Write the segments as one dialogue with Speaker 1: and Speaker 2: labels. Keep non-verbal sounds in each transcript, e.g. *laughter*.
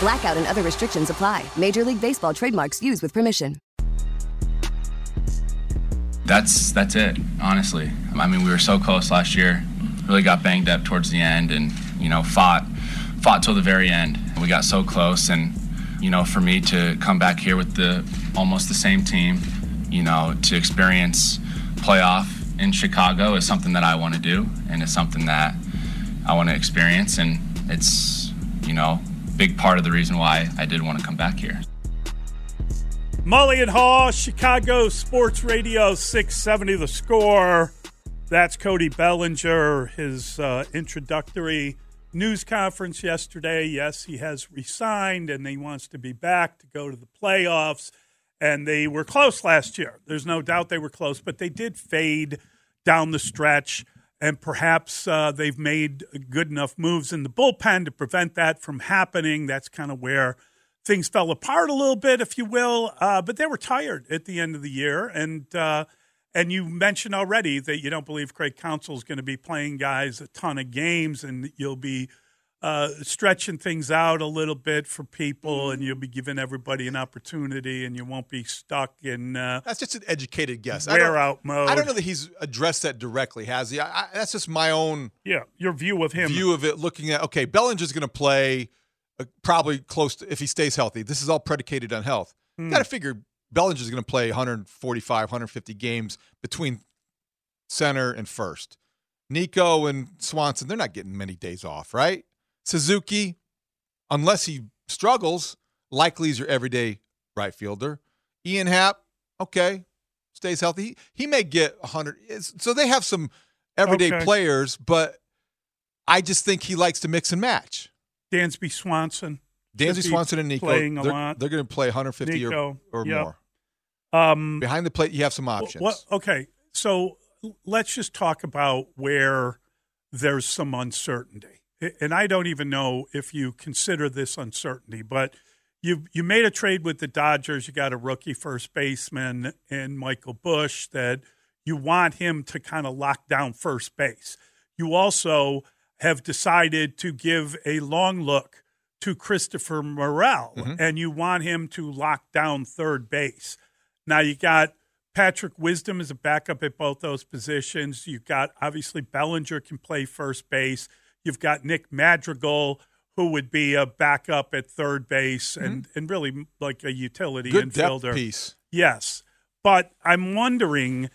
Speaker 1: Blackout and other restrictions apply. Major League Baseball trademarks used with permission.
Speaker 2: That's that's it, honestly. I mean, we were so close last year. Really got banged up towards the end, and you know, fought fought till the very end. We got so close, and you know, for me to come back here with the almost the same team, you know, to experience playoff in Chicago is something that I want to do, and it's something that I want to experience, and it's you know, big part of the reason why I did want to come back here.
Speaker 3: Mully and Haugh, Chicago Sports Radio 670 The Score. That's Cody Bellinger, his uh, introductory news conference yesterday. Yes, he has resigned and he wants to be back to go to the playoffs. And they were close last year. There's no doubt they were close, but they did fade down the stretch. And perhaps uh, they've made good enough moves in the bullpen to prevent that from happening. That's kind of where things fell apart a little bit, if you will. Uh, but they were tired at the end of the year, and uh, and you mentioned already that you don't believe Craig Counsell is going to be playing guys a ton of games, and you'll be uh, stretching things out a little bit for people, and you'll be giving everybody an opportunity, and you won't be stuck in. Uh,
Speaker 4: that's just an educated guess.
Speaker 3: Wear out mode.
Speaker 4: I don't know that he's addressed that directly, has he? I, I, that's just my own.
Speaker 3: Yeah, your view of him.
Speaker 4: View of it, looking at okay, Bellinger's going to play uh, probably close to if he stays healthy. This is all predicated on health.
Speaker 3: Hmm.
Speaker 4: Got to figure Bellinger's going to play 145, 150 games between center and first. Nico and Swanson, they're not getting many days off, right? Suzuki, unless he struggles, likely is your everyday right fielder. Ian Happ, okay, stays healthy. He, he may get 100. So they have some everyday
Speaker 3: Okay.
Speaker 4: players, but I just think he likes to mix and match.
Speaker 3: Dansby Swanson.
Speaker 4: Dansby Swanson and Nico,
Speaker 3: playing a
Speaker 4: they're,
Speaker 3: lot.
Speaker 4: they're going to play 150
Speaker 3: Nico,
Speaker 4: or, or
Speaker 3: yep.
Speaker 4: more.
Speaker 3: Um,
Speaker 4: Behind the plate, you have some options.
Speaker 3: Well, okay, so let's just talk about where there's some uncertainty, and I don't even know if you consider this uncertainty, but you you made a trade with the Dodgers. You got a rookie first baseman in Michael Busch that you want him to kind of lock down first base. You also have decided to give a long look to Christopher Morel, mm-hmm. and you want him to lock down third base. Now you got Patrick Wisdom as a backup at both those positions. You've got obviously Bellinger can play first base. You've got Nick Madrigal, who would be a backup at third base and, and really like a utility
Speaker 4: Good
Speaker 3: infielder.
Speaker 4: piece.
Speaker 3: Yes. But I'm wondering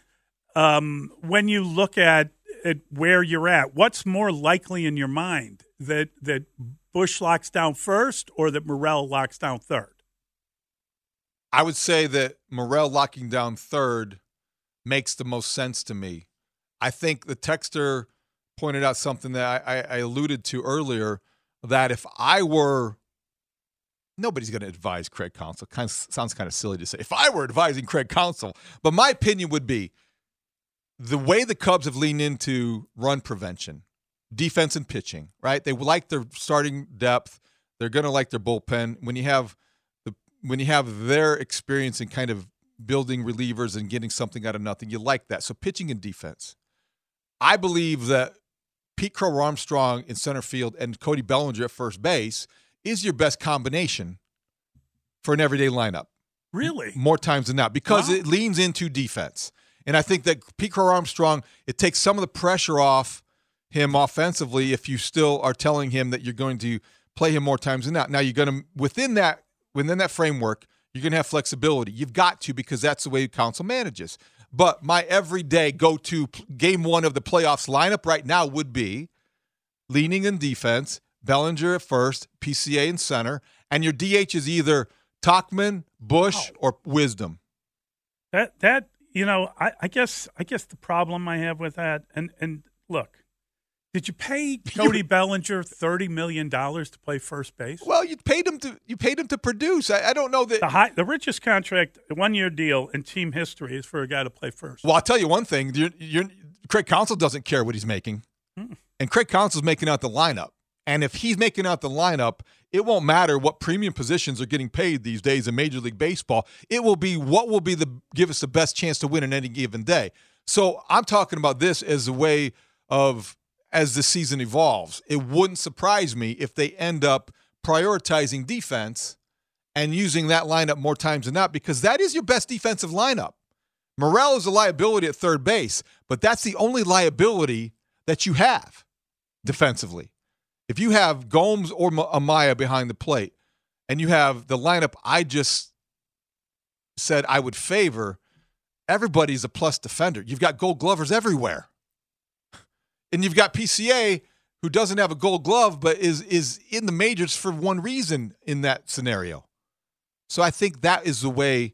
Speaker 3: um, when you look at, at where you're at, what's more likely in your mind that that Busch locks down first or that Morel locks down third?
Speaker 4: I would say that Morel locking down third makes the most sense to me. I think the texter pointed out something that I, I, alluded to earlier that if I were nobody's going to advise Craig Counsell. Kind of sounds kind of silly to say. If I were advising Craig Counsell, but my opinion would be the way the Cubs have leaned into run prevention, defense and pitching, right? They like their starting depth. They're going to like their bullpen. When you have the when you have their experience in kind of building relievers and getting something out of nothing, you like that. So pitching and defense. I believe that Pete Crow Armstrong in center field and Cody Bellinger at first base is your best combination for an everyday lineup
Speaker 3: Really?
Speaker 4: more times than not because
Speaker 3: Wow.
Speaker 4: it leans into defense. And I think that Pete Crow Armstrong, it takes some of the pressure off him offensively if you still are telling him that you're going to play him more times than not. Now you're going to within that within that framework, You're going to have flexibility. You've got to because that's the way Counsell manages. But my everyday go to game one of the playoffs lineup right now would be leaning in defense, Bellinger at first, PCA in center, and your DH is either Tauchman, Busch, or Wisdom.
Speaker 3: That that you know, I, I guess I guess the problem I have with that, and and look, did you pay *laughs* Cody Bellinger thirty million dollars to play first base?
Speaker 4: Well, you paid him to you paid him to produce. I, I don't know that
Speaker 3: the high, the richest contract, one year deal in team history is for a guy to play first.
Speaker 4: Well, I'll tell you one thing: you're, you're, Craig Counsell doesn't care what he's making, hmm. and Craig Counsell's making out the lineup. And if he's making out the lineup, it won't matter what premium positions are getting paid these days in Major League Baseball. It will be what will be the give us the best chance to win in any given day. So I'm talking about this as a way of as the season evolves. It wouldn't surprise me if they end up prioritizing defense and using that lineup more times than not because that is your best defensive lineup. Morel is a liability at third base, but that's the only liability that you have defensively. If you have Gomes or Amaya behind the plate, and you have the lineup I just said I would favor, everybody's a plus defender. You've got gold glovers everywhere. And you've got PCA who doesn't have a gold glove but is is in the majors for one reason in that scenario. So I think that is the way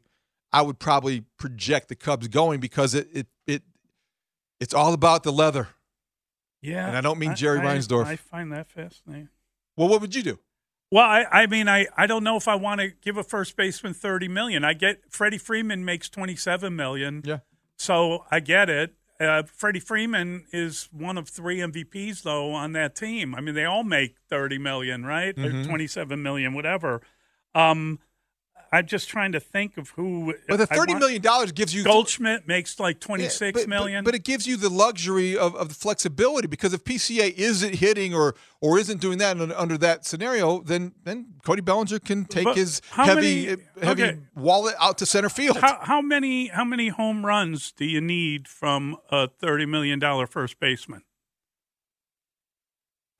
Speaker 4: I would probably project the Cubs going because it it it it's all about the leather.
Speaker 3: Yeah.
Speaker 4: And I don't mean Jerry
Speaker 3: I,
Speaker 4: Reinsdorf.
Speaker 3: I find that fascinating.
Speaker 4: Well, what would you do?
Speaker 3: Well, I, I mean, I, I don't know if I want to give a first baseman thirty million. I get Freddie Freeman makes twenty seven million.
Speaker 4: Yeah.
Speaker 3: So I get it. Uh, Freddie Freeman is one of three MVPs though on that team. I mean, they all make thirty million, right? Mm-hmm. Or twenty seven million, whatever. Um, I'm just trying to think of who.
Speaker 4: But the thirty million dollars gives you
Speaker 3: Goldschmidt makes like twenty six
Speaker 4: yeah,
Speaker 3: million.
Speaker 4: But, but, it gives you the luxury of, of the flexibility because if PCA isn't hitting or or isn't doing that under, under that scenario, then then Cody Bellinger can take but his heavy many, eh, heavy okay. wallet out to center field.
Speaker 3: How, how many how many home runs do you need from a thirty million dollar first baseman?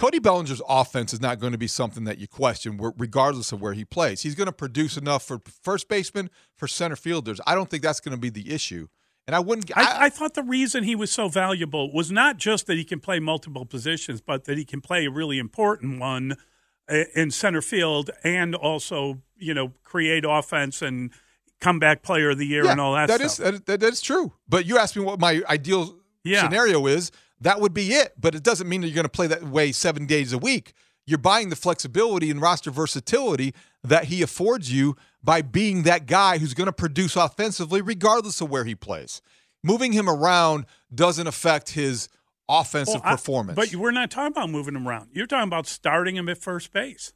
Speaker 4: Cody Bellinger's offense is not going to be something that you question, regardless of where he plays. He's going to produce enough for first baseman, for center fielders. I don't think that's going to be the issue. And I wouldn't.
Speaker 3: I, I, I, thought the reason he was so valuable was not just that he can play multiple positions, but that he can play a really important one uh, in center field and also, you know, create offense and comeback player of the year
Speaker 4: yeah,
Speaker 3: and all that.
Speaker 4: That
Speaker 3: stuff.
Speaker 4: is that, that is true. But you asked me what my ideal yeah. scenario is that would be it. But it doesn't mean that you're going to play that way seven days a week. You're buying the flexibility and roster versatility that he affords you by being that guy who's going to produce offensively regardless of where he plays. Moving him around doesn't affect his offensive well, I, performance.
Speaker 3: But we're not talking about moving him around. You're talking about starting him at first base.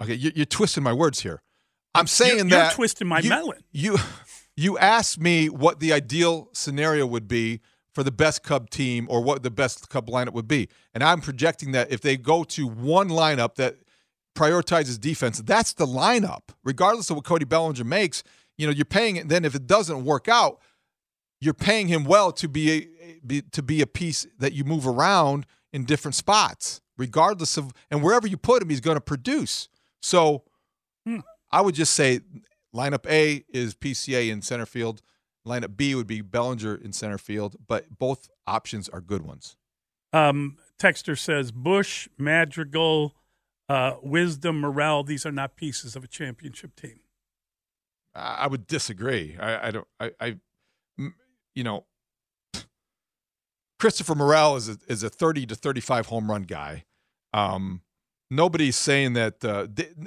Speaker 4: Okay, you, are twisting my words here. I'm saying
Speaker 3: you're,
Speaker 4: that
Speaker 3: you're twisting my
Speaker 4: you,
Speaker 3: melon.
Speaker 4: You you asked me what the ideal scenario would be for the best Cub team or what the best Cub lineup would be. And I'm projecting that if they go to one lineup that prioritizes defense, that's the lineup, regardless of what Cody Bellinger makes. You know, you're paying it. Then if it doesn't work out, you're paying him well to be a be, to be a piece that you move around in different spots, regardless of and wherever you put him, he's going to produce. So, hmm. I would just say lineup A is PCA in center field. Lineup B would be Bellinger in center field, but both options are good ones.
Speaker 3: Um, Texter says Busch, Madrigal, uh, Wisdom, Morel. These are not pieces of a championship team.
Speaker 4: I would disagree. I, I don't. I, I, you know, Christopher Morel is a, is a thirty to thirty five home run guy. Um, nobody's saying that. Uh,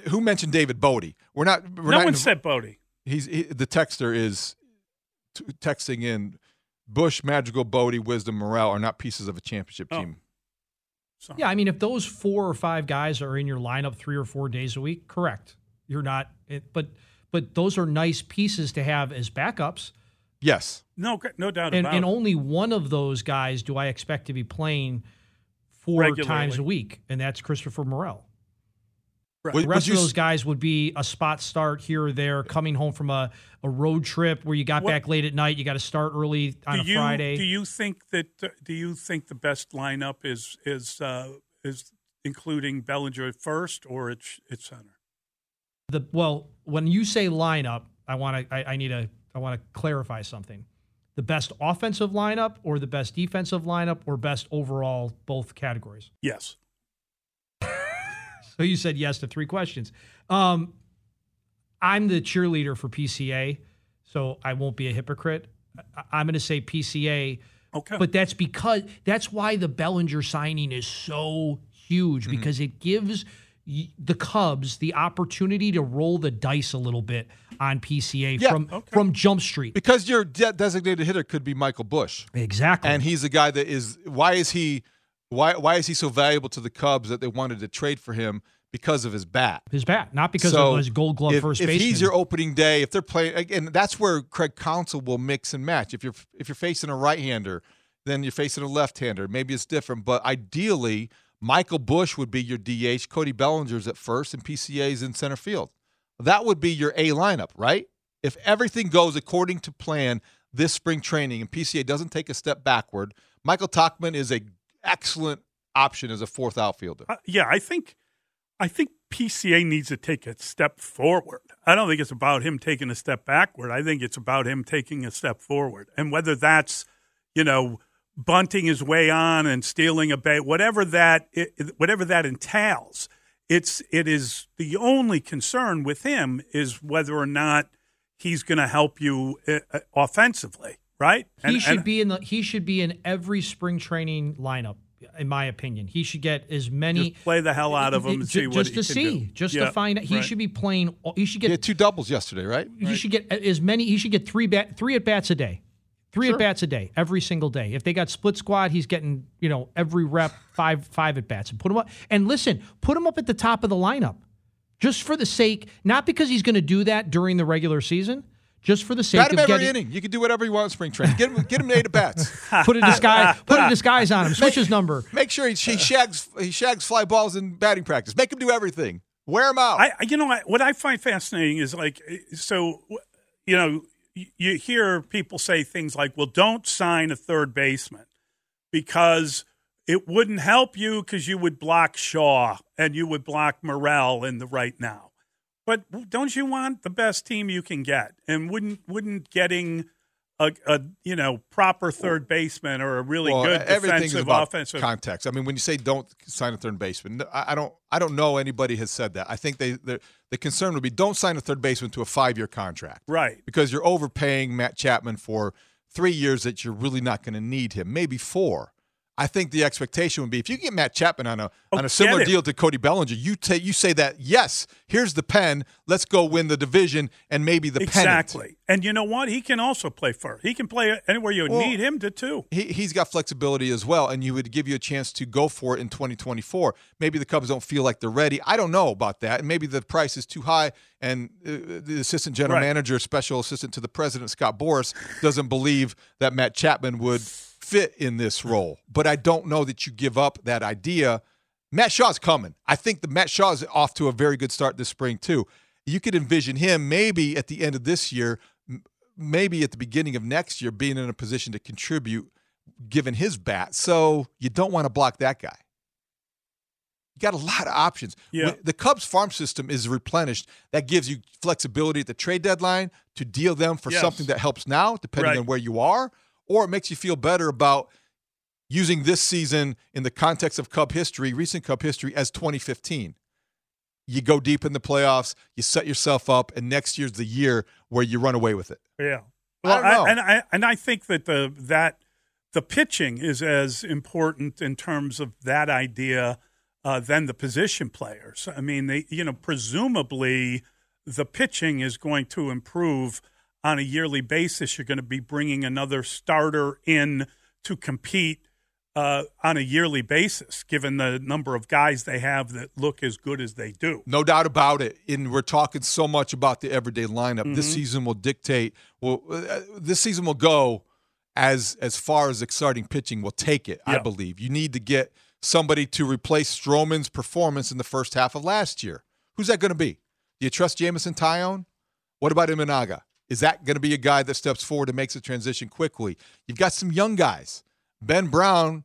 Speaker 4: who mentioned David Bote? We're not. We're
Speaker 3: no
Speaker 4: not
Speaker 3: one said Bote.
Speaker 4: He's he, the texter is t- texting in Busch, Magical, Bote, Wisdom, Morel are not pieces of a championship oh. team.
Speaker 5: Yeah, I mean, if those four or five guys are in your lineup three or four days a week, correct. You're not, it, but but those are nice pieces to have as backups.
Speaker 4: Yes.
Speaker 3: No, no doubt
Speaker 5: and,
Speaker 3: about
Speaker 5: and
Speaker 3: it.
Speaker 5: only one of those guys do I expect to be playing four Regularly. times a week, and that's Christopher Morel. Right. The rest of those guys would be a spot start here or there, coming home from a, a road trip where you got what, back late at night. You got to start early on a
Speaker 3: you,
Speaker 5: Friday.
Speaker 3: Do you think that? Uh, do you think the best lineup is is uh, is including Bellinger at first or it's it's center?
Speaker 5: The well, when you say lineup, I want to. I, I need to. I want to clarify something. The best offensive lineup, or the best defensive lineup, or best overall, both categories.
Speaker 3: Yes.
Speaker 5: So you said yes to three questions. Um, I'm the cheerleader for PCA, so I won't be a hypocrite. I'm going to say PCA.
Speaker 3: Okay.
Speaker 5: But that's because that's why the Bellinger signing is so huge mm-hmm. because it gives the Cubs the opportunity to roll the dice a little bit on PCA yeah, from okay. from Jump Street.
Speaker 4: Because your de- designated hitter could be Michael Busch.
Speaker 5: Exactly.
Speaker 4: And he's a guy that is why is he why why is he so valuable to the Cubs that they wanted to trade for him because of his bat.
Speaker 5: His bat, not because so of his Gold Glove
Speaker 4: if,
Speaker 5: first
Speaker 4: if
Speaker 5: baseman.
Speaker 4: he's your opening day, if they're playing, again, that's where Craig Counsell will mix and match. If you're if you're facing a right-hander, then you're facing a left-hander. Maybe it's different, but ideally, Michael Busch would be your DH, Cody Bellinger's at first, and PCA's in center field. That would be your A lineup, right? If everything goes according to plan this spring training and PCA doesn't take a step backward, Michael Tauchman is a excellent option as a fourth outfielder.
Speaker 3: Uh, yeah, I think I think PCA needs to take a step forward. I don't think it's about him taking a step backward. I think it's about him taking a step forward. And whether that's, you know, bunting his way on and stealing a bait, whatever that whatever that entails, it's it is the only concern with him is whether or not he's going to help you uh, uh, offensively, right?
Speaker 5: He and, should and, be in the he should be in every spring training lineup in my opinion. He should get as many.
Speaker 3: Just play the hell out of him and see
Speaker 5: just
Speaker 3: to
Speaker 5: see,
Speaker 3: do.
Speaker 5: just to find out. He
Speaker 3: right.
Speaker 5: should be playing. He should get
Speaker 4: he two doubles yesterday, right?
Speaker 5: He
Speaker 4: right.
Speaker 5: should get as many. He should get three bat, three at bats a day, three sure. at bats a day, every single day. If they got split squad, he's getting you know every rep *laughs* five five at bats and put him up. And listen, put him up at the top of the lineup, just for the sake, not because he's going to do that during the regular season just for the sake
Speaker 4: Bat
Speaker 5: of
Speaker 4: every
Speaker 5: getting,
Speaker 4: inning. You can do whatever you want in spring training. Get him, get him eight at bats. *laughs*
Speaker 5: put a disguise, put a *laughs* disguise on him. Switch make, his number.
Speaker 4: Make sure he, he shags he shags fly balls in batting practice. Make him do everything. Wear him out.
Speaker 3: I, you know, what I find fascinating is like, so, you know, you hear people say things like, "Well, don't sign a third baseman because." It wouldn't help you because you would block Shaw and you would block Morel in the right now. But don't you want the best team you can get? And wouldn't wouldn't getting a, a you know proper third baseman or a really
Speaker 4: well,
Speaker 3: good defensive offensive
Speaker 4: context. I mean, when you say don't sign a third baseman, I, don't I don't know anybody has said that. I think they the concern would be don't sign a third baseman to a five year contract,
Speaker 3: right?
Speaker 4: Because you're overpaying Matt Chapman for three years that you're really not going to need him, maybe four. I think the expectation would be if you get Matt Chapman on a oh, on a similar deal to Cody Bellinger, you take you say that yes, here's the pen, let's go win the division and maybe the
Speaker 3: exactly.
Speaker 4: Pennant.
Speaker 3: And you know what? He can also play first. He can play anywhere you well, need him to too.
Speaker 4: He he's got flexibility as well, and you would give you a chance to go for it in 2024. Maybe the Cubs don't feel like they're ready. I don't know about that, and maybe the price is too high. And uh, the assistant general right. manager, special assistant to the president, Scott Boras, doesn't believe that Matt Chapman would fit in this role, but I don't know that you give up that idea. Matt Shaw's coming. I think the Matt Shaw is off to a very good start this spring too. You could envision him maybe at the end of this year, maybe at the beginning of next year, being in a position to contribute given his bat. So you don't want to block that guy. You got a lot of options.
Speaker 3: Yeah.
Speaker 4: the Cubs farm system is replenished. That gives you flexibility at the trade deadline to deal them for
Speaker 3: yes.
Speaker 4: something that helps now, depending
Speaker 3: right.
Speaker 4: on where you are, or it makes you feel better about using this season in the context of Cub history, recent Cub history, as 2015. You go deep in the playoffs, you set yourself up, and next year's the year where you run away with it.
Speaker 3: Yeah. Well, I I, and I and I think that the that the pitching is as important in terms of that idea uh, than the position players. I mean, they you know presumably the pitching is going to improve on a yearly basis. You're going to be bringing another starter in to compete uh, on a yearly basis, given the number of guys they have that look as good as they do.
Speaker 4: No doubt about it. And we're talking so much about the everyday lineup. Mm-hmm. This season will dictate. Well, uh, this season will go as as far as exciting pitching will take it. I believe you need to get somebody to replace Stroman's performance in the first half of last year. Who's that going to be? Do you trust Jameson Taillon? What about Imanaga? Is that going to be a guy that steps forward and makes a transition quickly? You've got some young guys. Ben Brown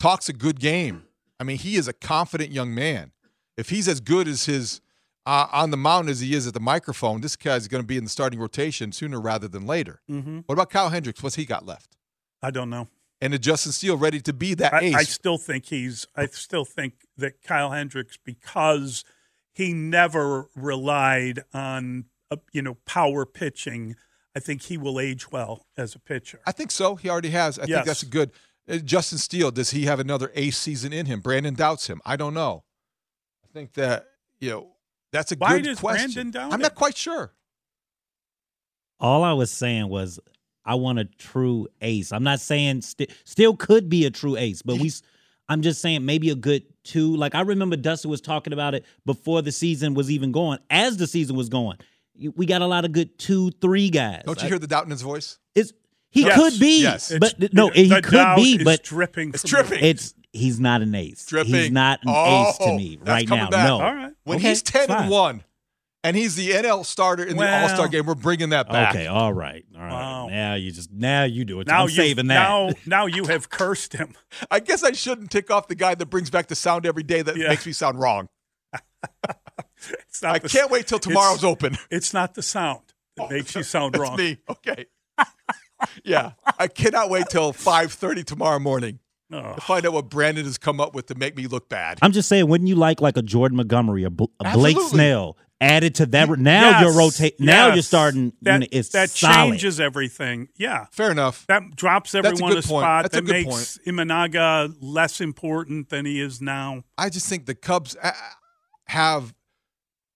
Speaker 4: talks a good game. I mean, he is a confident young man. If he's as good as his uh, on the mound as he is at the microphone, this guy's going to be in the starting rotation sooner rather than later.
Speaker 3: Mm-hmm.
Speaker 4: What about Kyle Hendricks? What's he got left?
Speaker 3: I don't know.
Speaker 4: And is Justin Steele ready to be that
Speaker 3: I,
Speaker 4: ace?
Speaker 3: I still think he's. I still think that Kyle Hendricks, because he never relied on uh, you know power pitching. I think he will age well as a pitcher.
Speaker 4: I think so. He already has. I
Speaker 3: yes.
Speaker 4: think that's a good. Uh, Justin Steele, does he have another ace season in him? Brandon doubts him. I don't know. I think that you know that's a
Speaker 3: Why
Speaker 4: good
Speaker 3: does
Speaker 4: question.
Speaker 3: Brandon doubt
Speaker 4: I'm not quite sure.
Speaker 6: All I was saying was I want a true ace. I'm not saying st- still could be a true ace, but we. I'm just saying maybe a good two. Like I remember Dustin was talking about it before the season was even going. As the season was going, You- we got a lot of good two, three guys.
Speaker 4: Don't you
Speaker 6: I-
Speaker 4: hear the doubt in his voice?
Speaker 6: It's he
Speaker 3: Yes,
Speaker 6: could be,
Speaker 4: yes.
Speaker 6: but
Speaker 3: It's-
Speaker 6: no, he could be, but
Speaker 3: dripping.
Speaker 4: It's dripping.
Speaker 6: it's he's not an ace.
Speaker 4: Dripping.
Speaker 6: He's not an
Speaker 4: Oh,
Speaker 6: ace to me right now.
Speaker 4: back.
Speaker 6: No,
Speaker 3: All right.
Speaker 4: When
Speaker 6: Okay,
Speaker 4: he's ten
Speaker 6: fine.
Speaker 4: and one, and he's the NL starter in the All Star game, we're bringing that back.
Speaker 6: Okay, all right, all right.
Speaker 3: Wow.
Speaker 6: Now you just now you do it.
Speaker 3: Now
Speaker 6: I'm
Speaker 3: you
Speaker 6: saving that.
Speaker 3: now now you have cursed him. *laughs*
Speaker 4: I guess I shouldn't tick off the guy that brings back the sound every day that
Speaker 3: Yeah.
Speaker 4: makes me sound wrong. *laughs* *laughs*
Speaker 3: It's not
Speaker 4: I
Speaker 3: the-
Speaker 4: can't wait till tomorrow's
Speaker 3: it's-
Speaker 4: open. *laughs*
Speaker 3: It's not the sound that makes you *laughs* sound
Speaker 4: That's
Speaker 3: wrong.
Speaker 4: me. Okay. yeah, I cannot wait till five thirty tomorrow morning
Speaker 3: Oh.
Speaker 4: to find out what Brandon has come up with to make me look bad.
Speaker 6: I'm just saying, wouldn't you like like a Jordan Montgomery, a, Bl- a Blake Snell added to that? Now
Speaker 3: Yes,
Speaker 6: you're rotate. Now
Speaker 3: yes.
Speaker 6: you're starting.
Speaker 3: That,
Speaker 6: it's
Speaker 3: that
Speaker 6: solid.
Speaker 3: changes everything. Yeah.
Speaker 4: Fair enough.
Speaker 3: That drops
Speaker 4: That's a
Speaker 3: everyone
Speaker 4: good
Speaker 3: a
Speaker 4: point.
Speaker 3: spot.
Speaker 4: That's a
Speaker 3: that
Speaker 4: good
Speaker 3: makes Imanaga less important than he is now.
Speaker 4: I just think the Cubs uh, have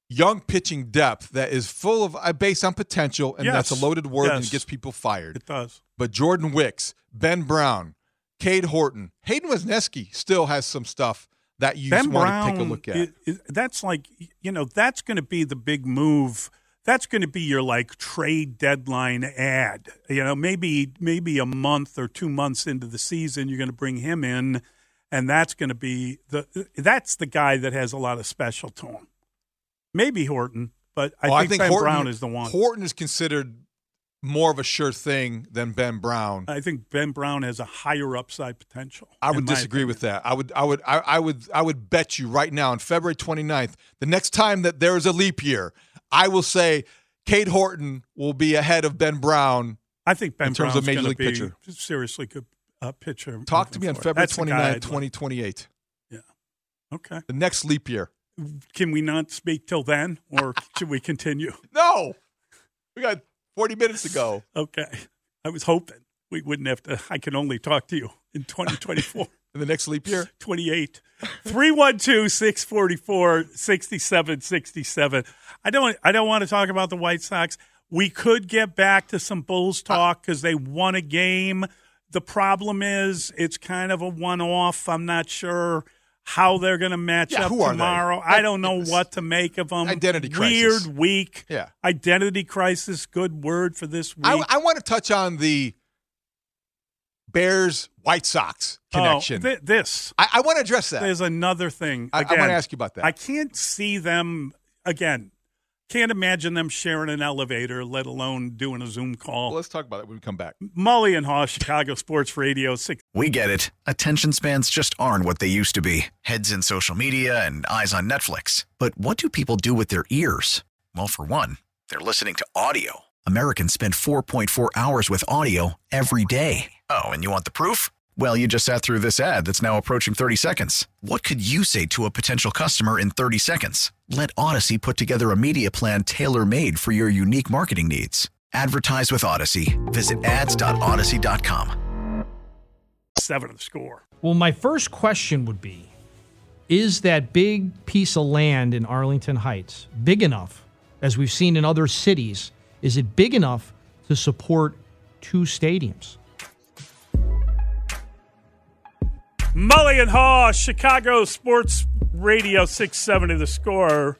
Speaker 4: young pitching depth that is full of uh, based on potential, and that's a loaded word and
Speaker 3: Yes.
Speaker 4: it gets people fired.
Speaker 3: It does.
Speaker 4: But Jordan Wicks, Ben Brown, Cade Horton, Hayden Wesneski still has some stuff that you
Speaker 3: ben
Speaker 4: just want
Speaker 3: Brown,
Speaker 4: to take a look at.
Speaker 3: i- i- that's like you know that's going to be the big move. That's going to be your like trade deadline ad. You know, maybe maybe a month or two months into the season, you're going to bring him in, and that's going to be the that's the guy that has a lot of special to him. Maybe Horton, but I,
Speaker 4: Well,
Speaker 3: think, Ben
Speaker 4: Horton,
Speaker 3: Brown is the one.
Speaker 4: Horton is considered more of a sure thing than Ben Brown.
Speaker 3: I think Ben Brown has a higher upside potential.
Speaker 4: I would disagree
Speaker 3: opinion.
Speaker 4: with that. I would I would I, I would I would bet you right now on February 29th, the next time that there is a leap year, I will say Cade Horton will be ahead of Ben Brown.
Speaker 3: I think Ben
Speaker 4: in terms
Speaker 3: Brown's
Speaker 4: of major league pitcher.
Speaker 3: seriously good uh, pitcher.
Speaker 4: Talk to me on. February
Speaker 3: That's the
Speaker 4: 29th, 2028.
Speaker 3: like. Okay.
Speaker 4: The next leap year.
Speaker 3: Can we not speak till then, or should we continue? *laughs*
Speaker 4: No. We got 40 minutes to go.
Speaker 3: Okay. I was hoping we wouldn't have to. I can only talk to you in 2024. *laughs*
Speaker 4: In the next leap year?
Speaker 3: 28 312 644 6767 i don't i don't want to talk about the white sox we could get back to some bulls talk because they won a game the problem is it's kind of a one-off i'm not sure how they're going to match
Speaker 4: Yeah,
Speaker 3: up tomorrow i don't know what to make of them
Speaker 4: identity crisis.
Speaker 3: weird week
Speaker 4: Yeah.
Speaker 3: identity crisis good word for this week
Speaker 4: I, I want to touch on the Bears White Sox
Speaker 3: Oh,
Speaker 4: connection.
Speaker 3: this
Speaker 4: I, I want to address that.
Speaker 3: There's another thing.
Speaker 4: I- I wanna ask you about that.
Speaker 3: I can't see them again. Can't imagine them sharing an elevator, let alone doing a Zoom call.
Speaker 4: Well, let's talk about it when we come back.
Speaker 3: Mully and Haugh, Chicago Sports Radio. Six.
Speaker 7: We get it. Attention spans just aren't what they used to be heads in social media and eyes on Netflix. But what do people do with their ears? Well, for one, they're listening to audio. Americans spend 4.4 hours with audio every day. Oh, and you want the proof? Well, you just sat through this ad that's now approaching 30 seconds. What could you say to a potential customer in 30 seconds? Let Audacy put together a media plan tailor made for your unique marketing needs. Advertise with Audacy. Visit ads.audacy.com.
Speaker 3: Seven of the score.
Speaker 5: Well, my first question would be Is that big piece of land in Arlington Heights big enough, as we've seen in other cities? Is it big enough to support two stadiums?
Speaker 3: Mully and Haugh, Chicago Sports Radio 670 the score.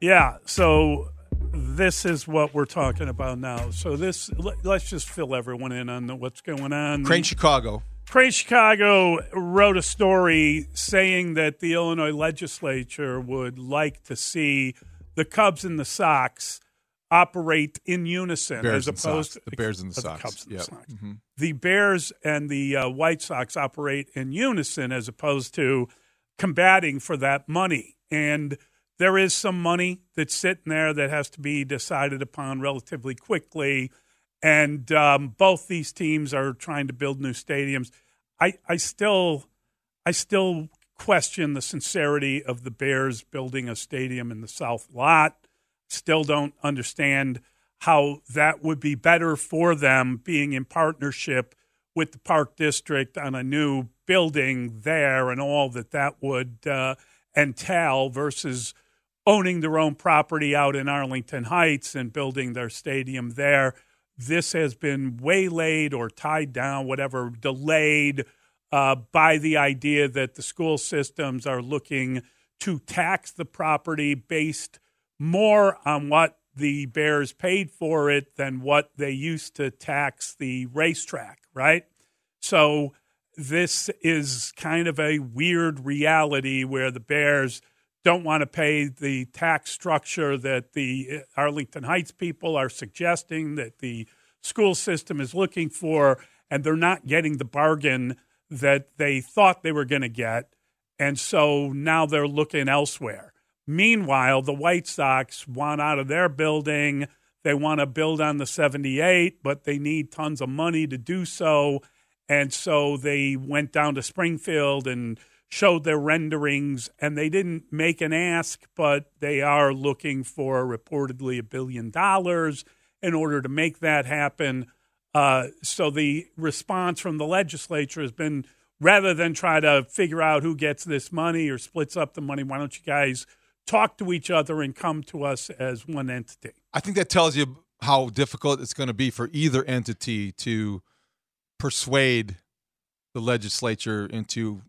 Speaker 3: Yeah, so this is what we're talking about now. So this let, us just fill everyone in on the, what's going on.
Speaker 4: Crane Chicago.
Speaker 3: Crane Chicago wrote a story saying that the Illinois legislature would like to see the Cubs and the Sox operate in unison
Speaker 4: Bears
Speaker 3: as opposed to
Speaker 4: The Bears and the Sox.
Speaker 3: Cubs and
Speaker 4: Yep.
Speaker 3: the Sox.
Speaker 4: Mhm.
Speaker 3: The Bears and the uh, White Sox operate in unison as opposed to combating for that money. And there is some money that's sitting there that has to be decided upon relatively quickly. And um, both these teams are trying to build new stadiums. I, I still, I still question the sincerity of the Bears building a stadium in the South Lot. Still don't understand how that would be better for them being in partnership with the Park District on a new building there and all that that would uh, entail versus owning their own property out in Arlington Heights and building their stadium there. This has been waylaid or tied down, whatever, delayed uh, by the idea that the school systems are looking to tax the property based more on what the Bears paid for it than what they used to tax the racetrack, right? So this is kind of a weird reality where the Bears don't want to pay the tax structure that the Arlington Heights people are suggesting that the school system is looking for, and they're not getting the bargain that they thought they were going to get. And so now they're looking elsewhere. Meanwhile, the White Sox want out of their building. They want to build on the 78, but they need tons of money to do so. And so they went down to Springfield and showed their renderings, and they didn't make an ask, but they are looking for reportedly a billion dollars in order to make that happen. Uh, so the response from the legislature has been rather than try to figure out who gets this money or splits up the money, why don't you guys talk to each other and come to us as one entity?
Speaker 4: I think that tells you how difficult it's going to be for either entity to persuade the legislature into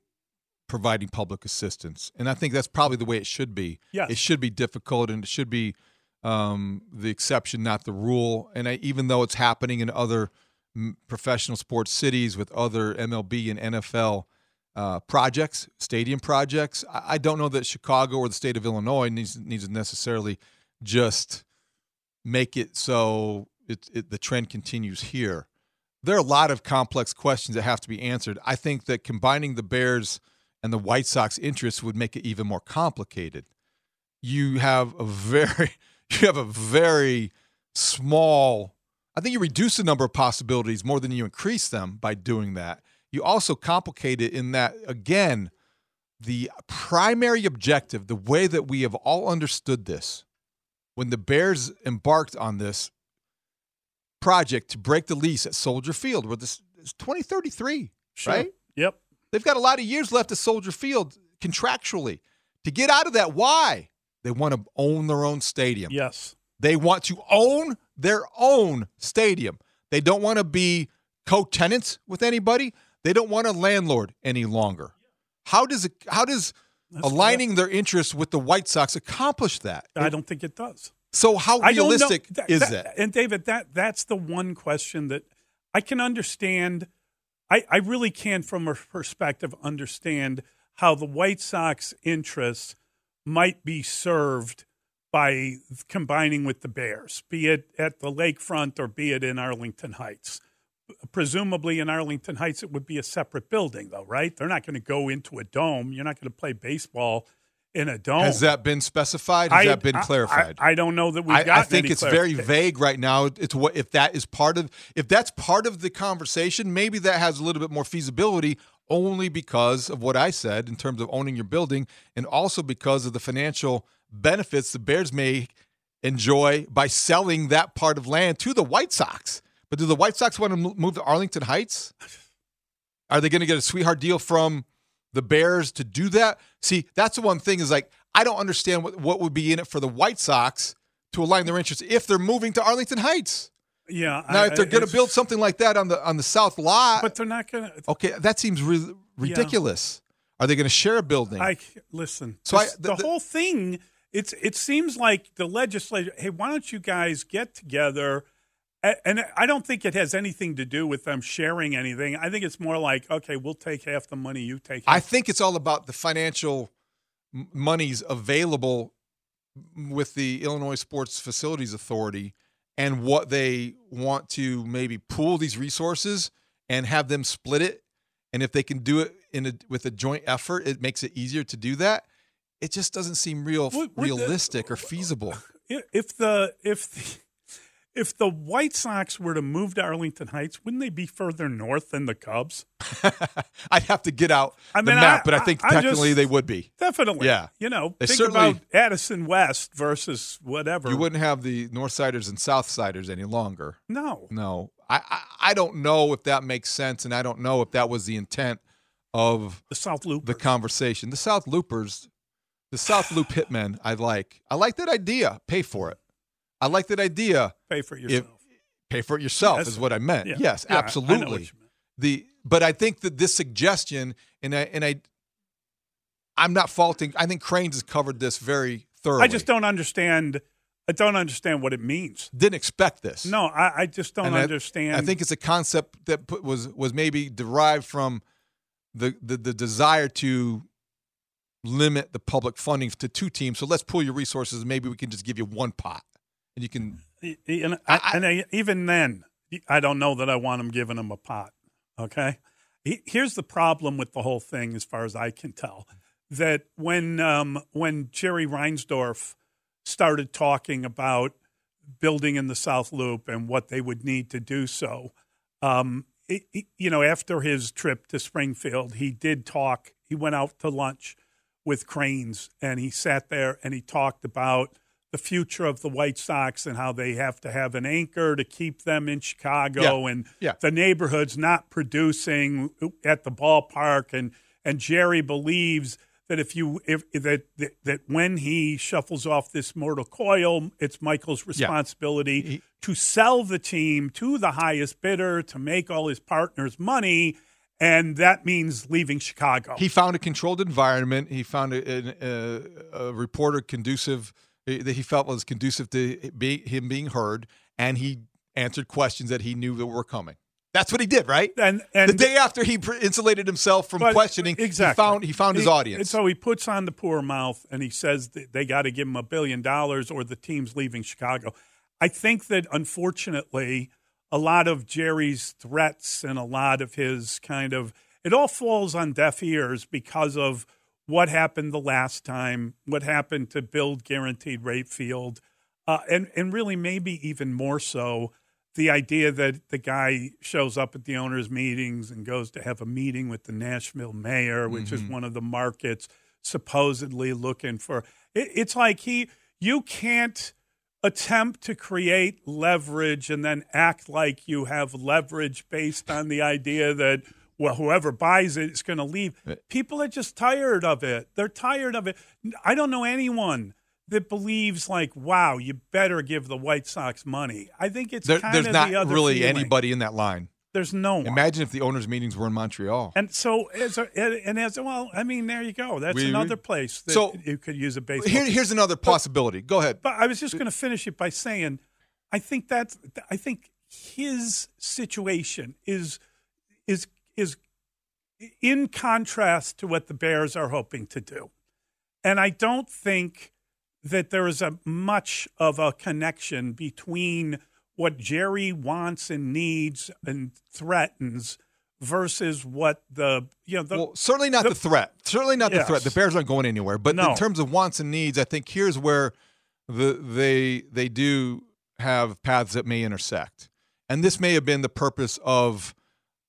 Speaker 4: providing public assistance. And I think that's probably the way it should be.
Speaker 3: Yes.
Speaker 4: It should be difficult and it should be um, the exception, not the rule. And I, even though it's happening in other professional sports cities with other MLB and NFL uh, projects, stadium projects, I, don't know that Chicago or the state of Illinois needs, needs to necessarily just make it so it, it, the trend continues here there are a lot of complex questions that have to be answered. I think that combining the Bears and the White Sox interests would make it even more complicated. You have a *laughs* very you have a very small I think you reduce the number of possibilities more than you increase them by doing that. You also complicate it in that again, the primary objective, the way that we have all understood this, when the Bears embarked on this project to break the lease at Soldier Field, where this is 2033, sure. right?
Speaker 3: Yep.
Speaker 4: They've got a lot of years left at Soldier Field contractually. To get out of that, why? They want to own their own stadium.
Speaker 3: Yes.
Speaker 4: They want to own their own stadium. They don't want to be co-tenants with anybody. They don't want a landlord any longer. How does it how does That's aligning correct. their interests with the White Sox accomplish that?
Speaker 3: I don't think it does.
Speaker 4: So how realistic
Speaker 3: that,
Speaker 4: is
Speaker 3: that,
Speaker 4: that?
Speaker 3: And David, that that's the one question that I can understand. I, I really can, from a perspective, understand how the White Sox interests might be served by combining with the Bears, be it at the lakefront or be it in Arlington Heights. Presumably in Arlington Heights, it would be a separate building, though, right? They're not going to go into a dome. You're not going to play baseball in a dome.
Speaker 4: Has that been specified? Has I, that been clarified?
Speaker 3: I, I, don't know that we've got. I,
Speaker 4: think it's very vague right now. It's what if that is part of if that's part of the conversation. Maybe that has a little bit more feasibility, only because of what I said in terms of owning your building, and also because of the financial benefits the Bears may enjoy by selling that part of land to the White Sox. But do the White Sox want to move to Arlington Heights? Are they going to get a sweetheart deal from? the Bears to do that. See, that's the one thing is like I don't understand what, what would be in it for the White Sox to align their interests if they're moving to Arlington Heights.
Speaker 3: Yeah.
Speaker 4: Now, I, if they're going to build something like that on the on the south lot,
Speaker 3: but they're not going
Speaker 4: to. Okay, that seems re- ridiculous. Yeah. Are they going to share a building?
Speaker 3: I listen. So I, the, the, the whole thing. It's it seems like the legislature. Hey, why don't you guys get together? And I don't think it has anything to do with them sharing anything. I think it's more like, okay, we'll take half the money, you take. Half.
Speaker 4: I think it's all about the financial monies available with the Illinois Sports Facilities Authority and what they want to maybe pool these resources and have them split it. And if they can do it in a, with a joint effort, it makes it easier to do that. it just doesn't seem real what, what realistic the, or feasible. *laughs*
Speaker 3: If the if the, if the White Sox were to move to Arlington Heights, wouldn't they be further north than the Cubs? *laughs*
Speaker 4: I'd have to get out I mean, the map, I, but I think I, technically just, they would be.
Speaker 3: Definitely.
Speaker 4: Yeah.
Speaker 3: You know, they think about Addison West versus whatever.
Speaker 4: You wouldn't have the North Siders and South Siders any longer.
Speaker 3: No.
Speaker 4: No. I, I, I don't know if that makes sense, and I don't know if that was the intent of
Speaker 3: the South Loop,
Speaker 4: the conversation. The South Loopers, the South Loop hitmen. I like. I like that idea. Pay for it. I like that idea.
Speaker 3: Pay for it yourself. If,
Speaker 4: pay for it yourself is what I meant. Yeah. Yes, yeah, absolutely. I, the but I think that this suggestion, and I and I, I'm not faulting. I think Crain's has covered this very thoroughly.
Speaker 3: I just don't understand. I don't understand what it means.
Speaker 4: Didn't expect this.
Speaker 3: No, I, I just don't and understand.
Speaker 4: I, I, think it's a concept that put, was was maybe derived from the, the the desire to limit the public funding to two teams. So let's pool your resources. and Maybe we can just give you one pot, and you can.
Speaker 3: And, I, and even then, I don't know that I want them giving them a pot. Okay, here's the problem with the whole thing, as far as I can tell, that when um, when Jerry Reinsdorf started talking about building in the South Loop and what they would need to do so. Um, it, it, you know, after his trip to Springfield, he did talk. He went out to lunch with Crain's and he sat there and he talked about the future of the White Sox and how they have to have an anchor to keep them in Chicago
Speaker 4: yeah.
Speaker 3: and
Speaker 4: yeah.
Speaker 3: the neighborhood's not producing at the ballpark and and Jerry believes that if you if that that, that when he shuffles off this mortal coil, it's Michael's responsibility yeah. he, to sell the team to the highest bidder to make all his partners money. And that means leaving Chicago.
Speaker 4: He found a controlled environment. He found a, a, a reporter conducive that he felt was conducive to be, him being heard, and he answered questions that he knew that were coming. That's what he did, right?
Speaker 3: And, and
Speaker 4: the day after he insulated himself from questioning, exactly. he found he found his he, audience.
Speaker 3: so he puts on the poor mouth and he says they got to give him a billion dollars or the team's leaving Chicago. I think that unfortunately, a lot of Jerry's threats and a lot of his kind of it all falls on deaf ears because of what happened the last time, what happened to build guaranteed rate field, uh, and and really maybe even more so the idea that the guy shows up at the owners' meetings and goes to have a meeting with the Nashville mayor, which mm-hmm. is one of the markets supposedly looking for. It, it's like he, you can't attempt to create leverage and then act like you have leverage based on the idea that well whoever buys it is going to leave uh, people are just tired of it they're tired of it i don't know anyone that believes like, wow, you better give the White Sox money. I think it's there,
Speaker 4: there's not
Speaker 3: the
Speaker 4: really
Speaker 3: feeling.
Speaker 4: anybody in that line.
Speaker 3: There's no one.
Speaker 4: Imagine if the owners' meetings were in Montreal.
Speaker 3: And so, as a, and as well, I mean, there you go. That's we, another place that so, you could use a baseball.
Speaker 4: Here, here's another possibility.
Speaker 3: But,
Speaker 4: go ahead.
Speaker 3: But I was just going to finish it by saying, I think that's, I think his situation is, is, is in contrast to what the Bears are hoping to do, and I don't think that there is a much of a connection between what Jerry wants and needs and threatens versus what the you know the,
Speaker 4: well certainly not the, the threat. Certainly not yes. the threat. The bears aren't going anywhere. But no. in terms of wants and needs i think here's where the they they do have paths that may intersect. And this may have been the purpose of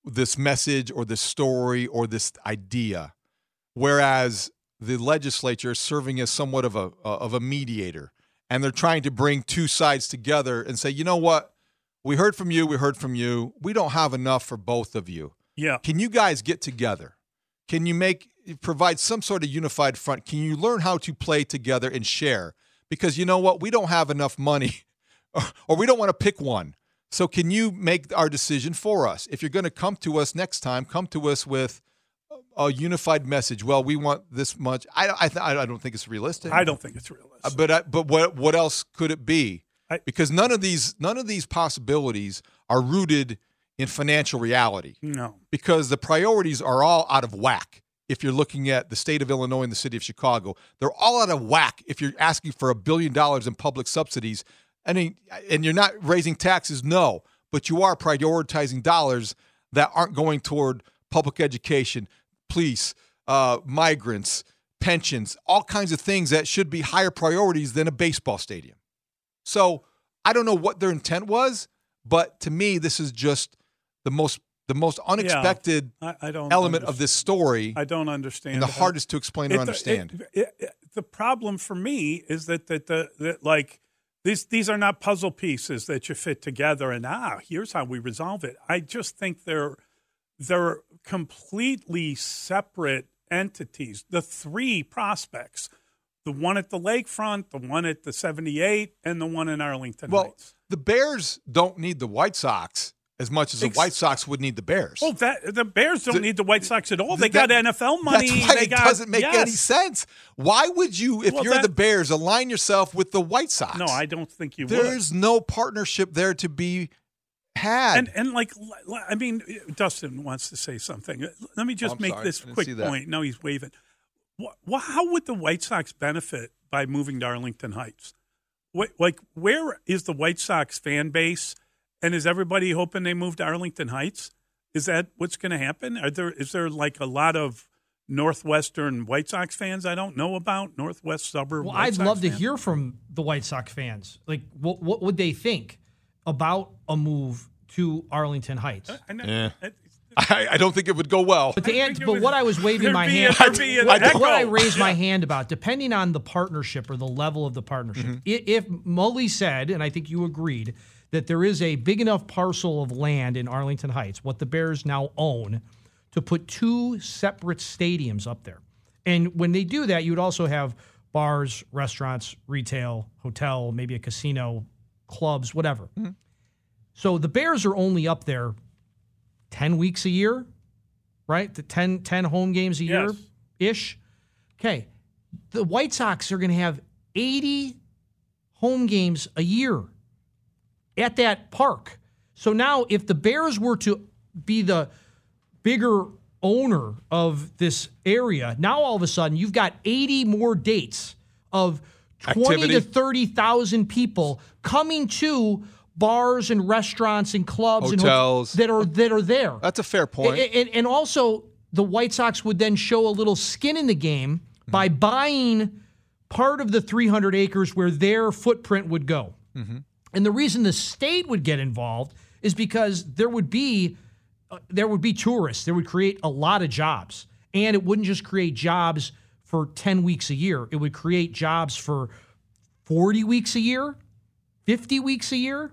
Speaker 4: this message or this story or this idea whereas the legislature is serving as somewhat of a of a mediator, and they're trying to bring two sides together and say, you know what, we heard from you, we heard from you, we don't have enough for both of you.
Speaker 3: Yeah,
Speaker 4: can you guys get together? Can you make provide some sort of unified front? Can you learn how to play together and share? Because you know what, we don't have enough money, *laughs* or we don't want to pick one. So can you make our decision for us? If you're going to come to us next time, come to us with a unified message. Well, we want this much. I I, th- I don't think it's realistic.
Speaker 3: I don't think it's realistic. Uh,
Speaker 4: but I, but what what else could it be? I, because none of these none of these possibilities are rooted in financial reality.
Speaker 3: No.
Speaker 4: Because the priorities are all out of whack. If you're looking at the state of Illinois and the city of Chicago, they're all out of whack. If you're asking for a billion dollars in public subsidies, I mean, and you're not raising taxes, no, but you are prioritizing dollars that aren't going toward public education, police, uh, migrants, pensions, all kinds of things that should be higher priorities than a baseball stadium. So I don't know what their intent was, but to me, this is just the most the most unexpected
Speaker 3: yeah, I, I, don't
Speaker 4: element of this story.
Speaker 3: I don't understand.
Speaker 4: And the hardest to explain or understand.
Speaker 3: It, it, the problem for me is that that the that like these these are not puzzle pieces that you fit together and ah here's how we resolve it. I just think they're they're completely separate entities. The three prospects, the one at the lakefront, the one at the 78, and the one in Arlington
Speaker 4: well,
Speaker 3: Heights.
Speaker 4: The Bears don't need the White Sox as much as the White Sox would need the Bears.
Speaker 3: Well, that, the Bears don't the, need the White Sox at all. They that, got NFL money.
Speaker 4: That's why
Speaker 3: they
Speaker 4: it
Speaker 3: got,
Speaker 4: doesn't make
Speaker 3: yes.
Speaker 4: any sense. Why would you, if well, you're that, the Bears, align yourself with the White Sox?
Speaker 3: No, I don't think you would.
Speaker 4: There's
Speaker 3: would.
Speaker 4: no partnership there to be had.
Speaker 3: And, and like, I mean, Dustin wants to say something. Let me just
Speaker 4: oh,
Speaker 3: make
Speaker 4: sorry.
Speaker 3: this quick point. No, he's waving. Well, how would the White Sox benefit by moving to Arlington Heights? What, like, where is the White Sox fan base – and is everybody hoping they move to Arlington Heights? Is that what's going to happen? Are there is there like a lot of Northwestern White Sox fans I don't know about? Northwest suburb.
Speaker 5: Well,
Speaker 3: White
Speaker 5: I'd
Speaker 3: Sox
Speaker 5: love
Speaker 3: fans?
Speaker 5: to hear from the White Sox fans. Like, what what would they think about a move to Arlington Heights?
Speaker 3: I, I,
Speaker 4: yeah. *laughs* I, I, don't think it would go well.
Speaker 5: But, the, but what I was waving *laughs* my hand, *laughs*
Speaker 3: a,
Speaker 5: what I raised my hand about, depending on the partnership or the level of the partnership, mm-hmm. if, if Mully said, and I think you agreed, that there is a big enough parcel of land in Arlington Heights, what the Bears now own, to put two separate stadiums up there. And when they do that, you would also have bars, restaurants, retail, hotel, maybe a casino, clubs, whatever. Mm-hmm. So the Bears are only up there 10 weeks a year, right? The 10, 10 home games a year ish. Okay. The White Sox are going to have 80 home games a year at that park. So now, if the Bears were to be the bigger owner of this area, now all of a sudden you've got 80 more dates of 20
Speaker 4: Activity.
Speaker 5: to 30,000 people coming to bars and restaurants and clubs
Speaker 4: hotels
Speaker 5: and hotels that are that are there.
Speaker 4: That's a fair point.
Speaker 5: And, and, and also, the White Sox would then show a little skin in the game mm-hmm. by buying part of the 300 acres where their footprint would go.
Speaker 4: Mm-hmm.
Speaker 5: And the reason the state would get involved is because there would be uh, there would be tourists. There would create a lot of jobs, and it wouldn't just create jobs for 10 weeks a year. It would create jobs for 40 weeks a year, 50 weeks a year.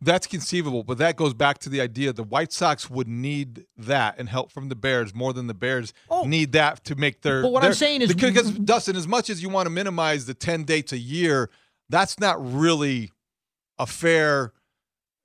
Speaker 4: That's conceivable, but that goes back to the idea the White Sox would need that and help from the Bears more than the Bears oh, need that to make their.
Speaker 5: But what
Speaker 4: their,
Speaker 5: I'm saying is,
Speaker 4: because Dustin, as much as you want to minimize the 10 dates a year, that's not really a fair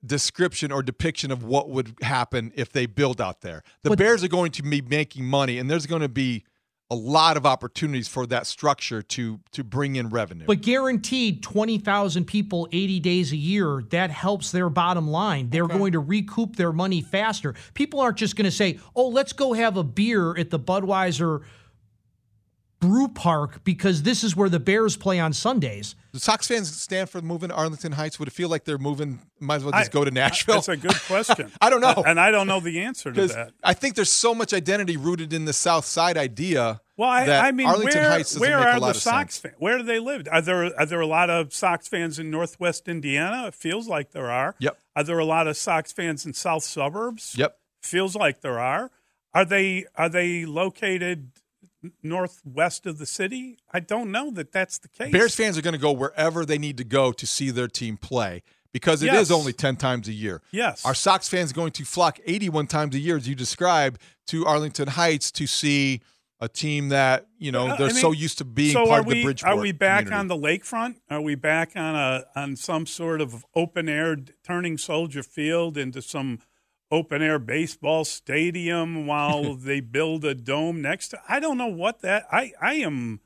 Speaker 4: description or depiction of what would happen if they build out there. The but, Bears are going to be making money, and there's going to be a lot of opportunities for that structure to to bring in revenue.
Speaker 5: But guaranteed 20,000 people 80 days a year, that helps their bottom line. They're okay. going to recoup their money faster. People aren't just going to say, "Oh, let's go have a beer at the Budweiser Brew Park because this is where the Bears play on Sundays.
Speaker 4: The Sox fans stand for moving to Arlington Heights. Would it feel like they're moving? Might as well just I, go to Nashville.
Speaker 3: That's a good *laughs* question.
Speaker 4: I don't know,
Speaker 3: and I don't know the answer to that.
Speaker 4: I think there's so much identity rooted in the South Side idea.
Speaker 3: Well, I, I mean,
Speaker 4: Arlington
Speaker 3: where,
Speaker 4: Heights
Speaker 3: where are the
Speaker 4: Sox
Speaker 3: fans? Where do they live? Are there are there a lot of Sox fans in Northwest Indiana? It feels like there are.
Speaker 4: Yep.
Speaker 3: Are there a lot of Sox fans in South suburbs?
Speaker 4: Yep.
Speaker 3: Feels like there are. Are they are they located northwest of the city? I don't know that that's the case.
Speaker 4: Bears fans are going to go wherever they need to go to see their team play because it
Speaker 3: yes.
Speaker 4: is only 10 times a year.
Speaker 3: Yes.
Speaker 4: Our Sox fans going to flock 81 times a year, as you described, to Arlington Heights to see a team that, you know, they're I mean, so used to being
Speaker 3: so
Speaker 4: part of
Speaker 3: we,
Speaker 4: the Bridgeport
Speaker 3: Are we back
Speaker 4: community.
Speaker 3: on the lakefront? Are we back on a on some sort of open air turning Soldier Field into some – open air baseball stadium *laughs* while they build a dome next to I don't know what that I I am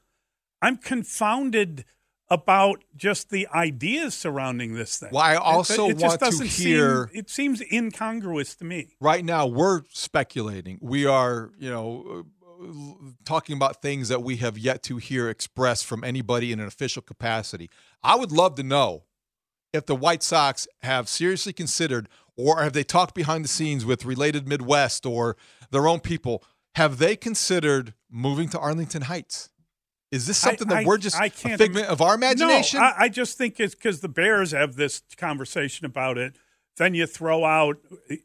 Speaker 3: I'm confounded about just the ideas surrounding this thing.
Speaker 4: Well, I also
Speaker 3: it, it
Speaker 4: want to hear.
Speaker 3: Seem, it seems incongruous to me.
Speaker 4: Right now, we're speculating. We are, you know, talking about things that we have yet to hear expressed from anybody in an official capacity. I would love to know if the White Sox have seriously considered or have they talked behind the scenes with Related Midwest or their own people? Have they considered moving to Arlington Heights? Is this something I, that we're just I can't, a figment of our imagination?
Speaker 3: No, I, I just think it's because the Bears have this conversation about it. Then you throw out,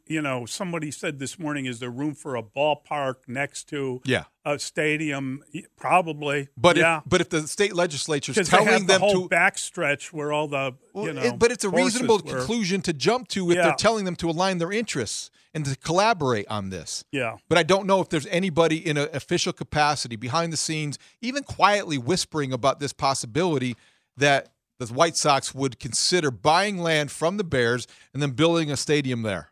Speaker 3: you know, somebody said this morning, is there room for a ballpark next to
Speaker 4: yeah.
Speaker 3: a stadium? Probably.
Speaker 4: But
Speaker 3: yeah.
Speaker 4: if, but if the state legislature is telling them
Speaker 3: the whole
Speaker 4: to
Speaker 3: backstretch where all the you know,
Speaker 4: it, but it's a reasonable
Speaker 3: were,
Speaker 4: conclusion to jump to if yeah. they're telling them to align their interests and to collaborate on this.
Speaker 3: Yeah.
Speaker 4: But I don't know if there's anybody in an official capacity behind the scenes, even quietly whispering about this possibility that the White Sox would consider buying land from the Bears and then building a stadium there.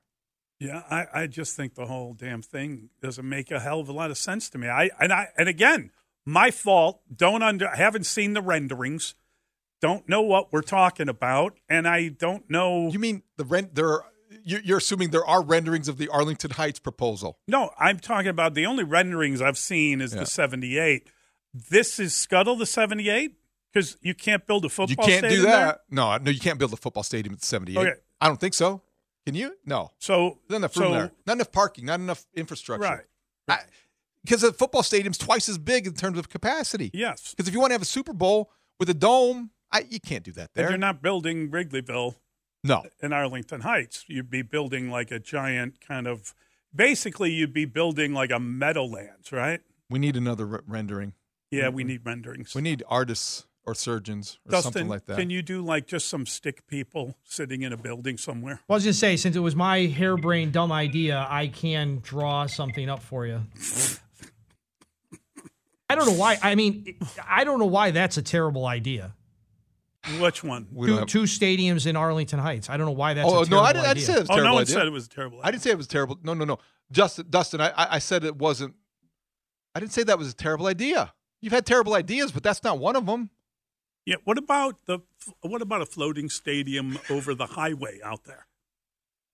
Speaker 3: Yeah, I, I just think the whole damn thing doesn't make a hell of a lot of sense to me. I and I and again, my fault. Don't under I haven't seen the renderings. Don't know what we're talking about, and I don't know.
Speaker 4: You mean the rent? There are you're assuming there are renderings of the Arlington Heights proposal.
Speaker 3: No, I'm talking about the only renderings I've seen is yeah. the 78. This is Scuttle the 78 because you can't build a football. Stadium.
Speaker 4: You can't do
Speaker 3: that.
Speaker 4: There? No, no, you can't build a football stadium at 78. Okay. I don't think so. Can you? No.
Speaker 3: So
Speaker 4: not enough
Speaker 3: room
Speaker 4: so, there. Not enough parking. Not enough infrastructure.
Speaker 3: Right.
Speaker 4: Because the football stadium's twice as big in terms of capacity.
Speaker 3: Yes.
Speaker 4: Because if you want to have a Super Bowl with a dome, I, you can't do that there.
Speaker 3: And you're not building Wrigleyville
Speaker 4: no.
Speaker 3: In Arlington Heights, you'd be building like a giant kind of. Basically, you'd be building like a Meadowlands, right?
Speaker 4: We need another re- rendering.
Speaker 3: Yeah, we need renderings.
Speaker 4: We need artists or surgeons or
Speaker 3: Dustin,
Speaker 4: something like that.
Speaker 3: Can you do like just some stick people sitting in a building somewhere?
Speaker 5: Well, I was going to say, since it was my harebrained dumb idea, I can draw something up for you. I don't know why. I mean, I don't know why that's a terrible idea.
Speaker 3: Which one?
Speaker 5: Two, have... two, stadiums in Arlington Heights. I don't know why that's. Oh, oh no,
Speaker 4: I didn't, oh, I didn't, say it was terrible.
Speaker 3: Oh, no one
Speaker 4: idea.
Speaker 3: said it was terrible.
Speaker 4: Idea. I didn't say it was terrible. No, no, no. Justin, Dustin, I, I said it wasn't. I didn't say that was a terrible idea. You've had terrible ideas, but that's not one of them.
Speaker 3: Yeah. What about the? What about a floating stadium over the highway out there?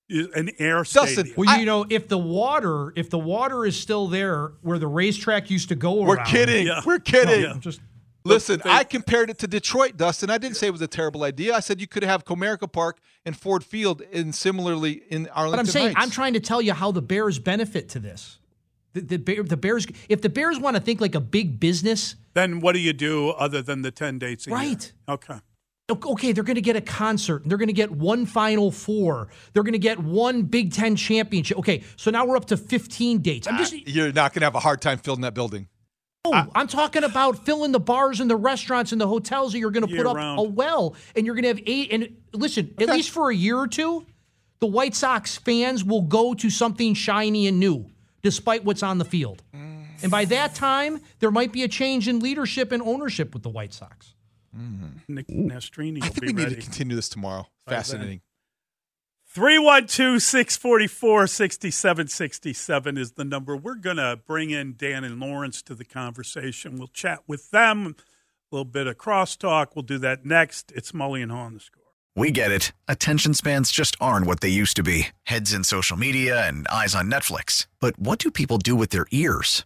Speaker 3: An air stadium. Dustin,
Speaker 5: well, you know, if the water, if the water is still there where the racetrack used to go,
Speaker 4: we're
Speaker 5: around,
Speaker 4: kidding.
Speaker 3: Yeah.
Speaker 4: We're kidding.
Speaker 3: Yeah.
Speaker 5: Just
Speaker 4: Listen, I compared it to Detroit, Dustin. I didn't say it was a terrible idea. I said you could have Comerica Park and Ford Field, and similarly in Arlington.
Speaker 5: But I'm saying
Speaker 4: Heights.
Speaker 5: I'm trying to tell you how the Bears benefit to this. The, the, the Bears, if the Bears want to think like a big business,
Speaker 3: then what do you do other than the ten dates?
Speaker 5: right?
Speaker 3: Year? Okay.
Speaker 5: Okay, they're going to get a concert. They're going to get one Final Four. They're going to get one Big Ten championship. Okay, so now we're up to 15 dates. I'm just. Uh,
Speaker 4: you're not going to have a hard time filling that building.
Speaker 5: Oh, I, am talking about filling the bars and the restaurants and the hotels that you're going to put up
Speaker 3: round.
Speaker 5: a well, and you're going to have eight. And listen, okay. at least for a year or two, the White Sox fans will go to something shiny and new, despite what's on the field. Mm. And by that time, there might be a change in leadership and ownership with the White Sox.
Speaker 3: Mm. Nick Nastrini. I
Speaker 4: think we ready. need to continue this tomorrow. Fascinating.
Speaker 3: 312 644 6767 is the number. We're going to bring in Dan and Laurence to the conversation. We'll chat with them, a little bit of crosstalk. We'll do that next. It's Mully and Haugh on the score.
Speaker 7: We get it. Attention spans just aren't what they used to be heads in social media and eyes on Netflix. But what do people do with their ears?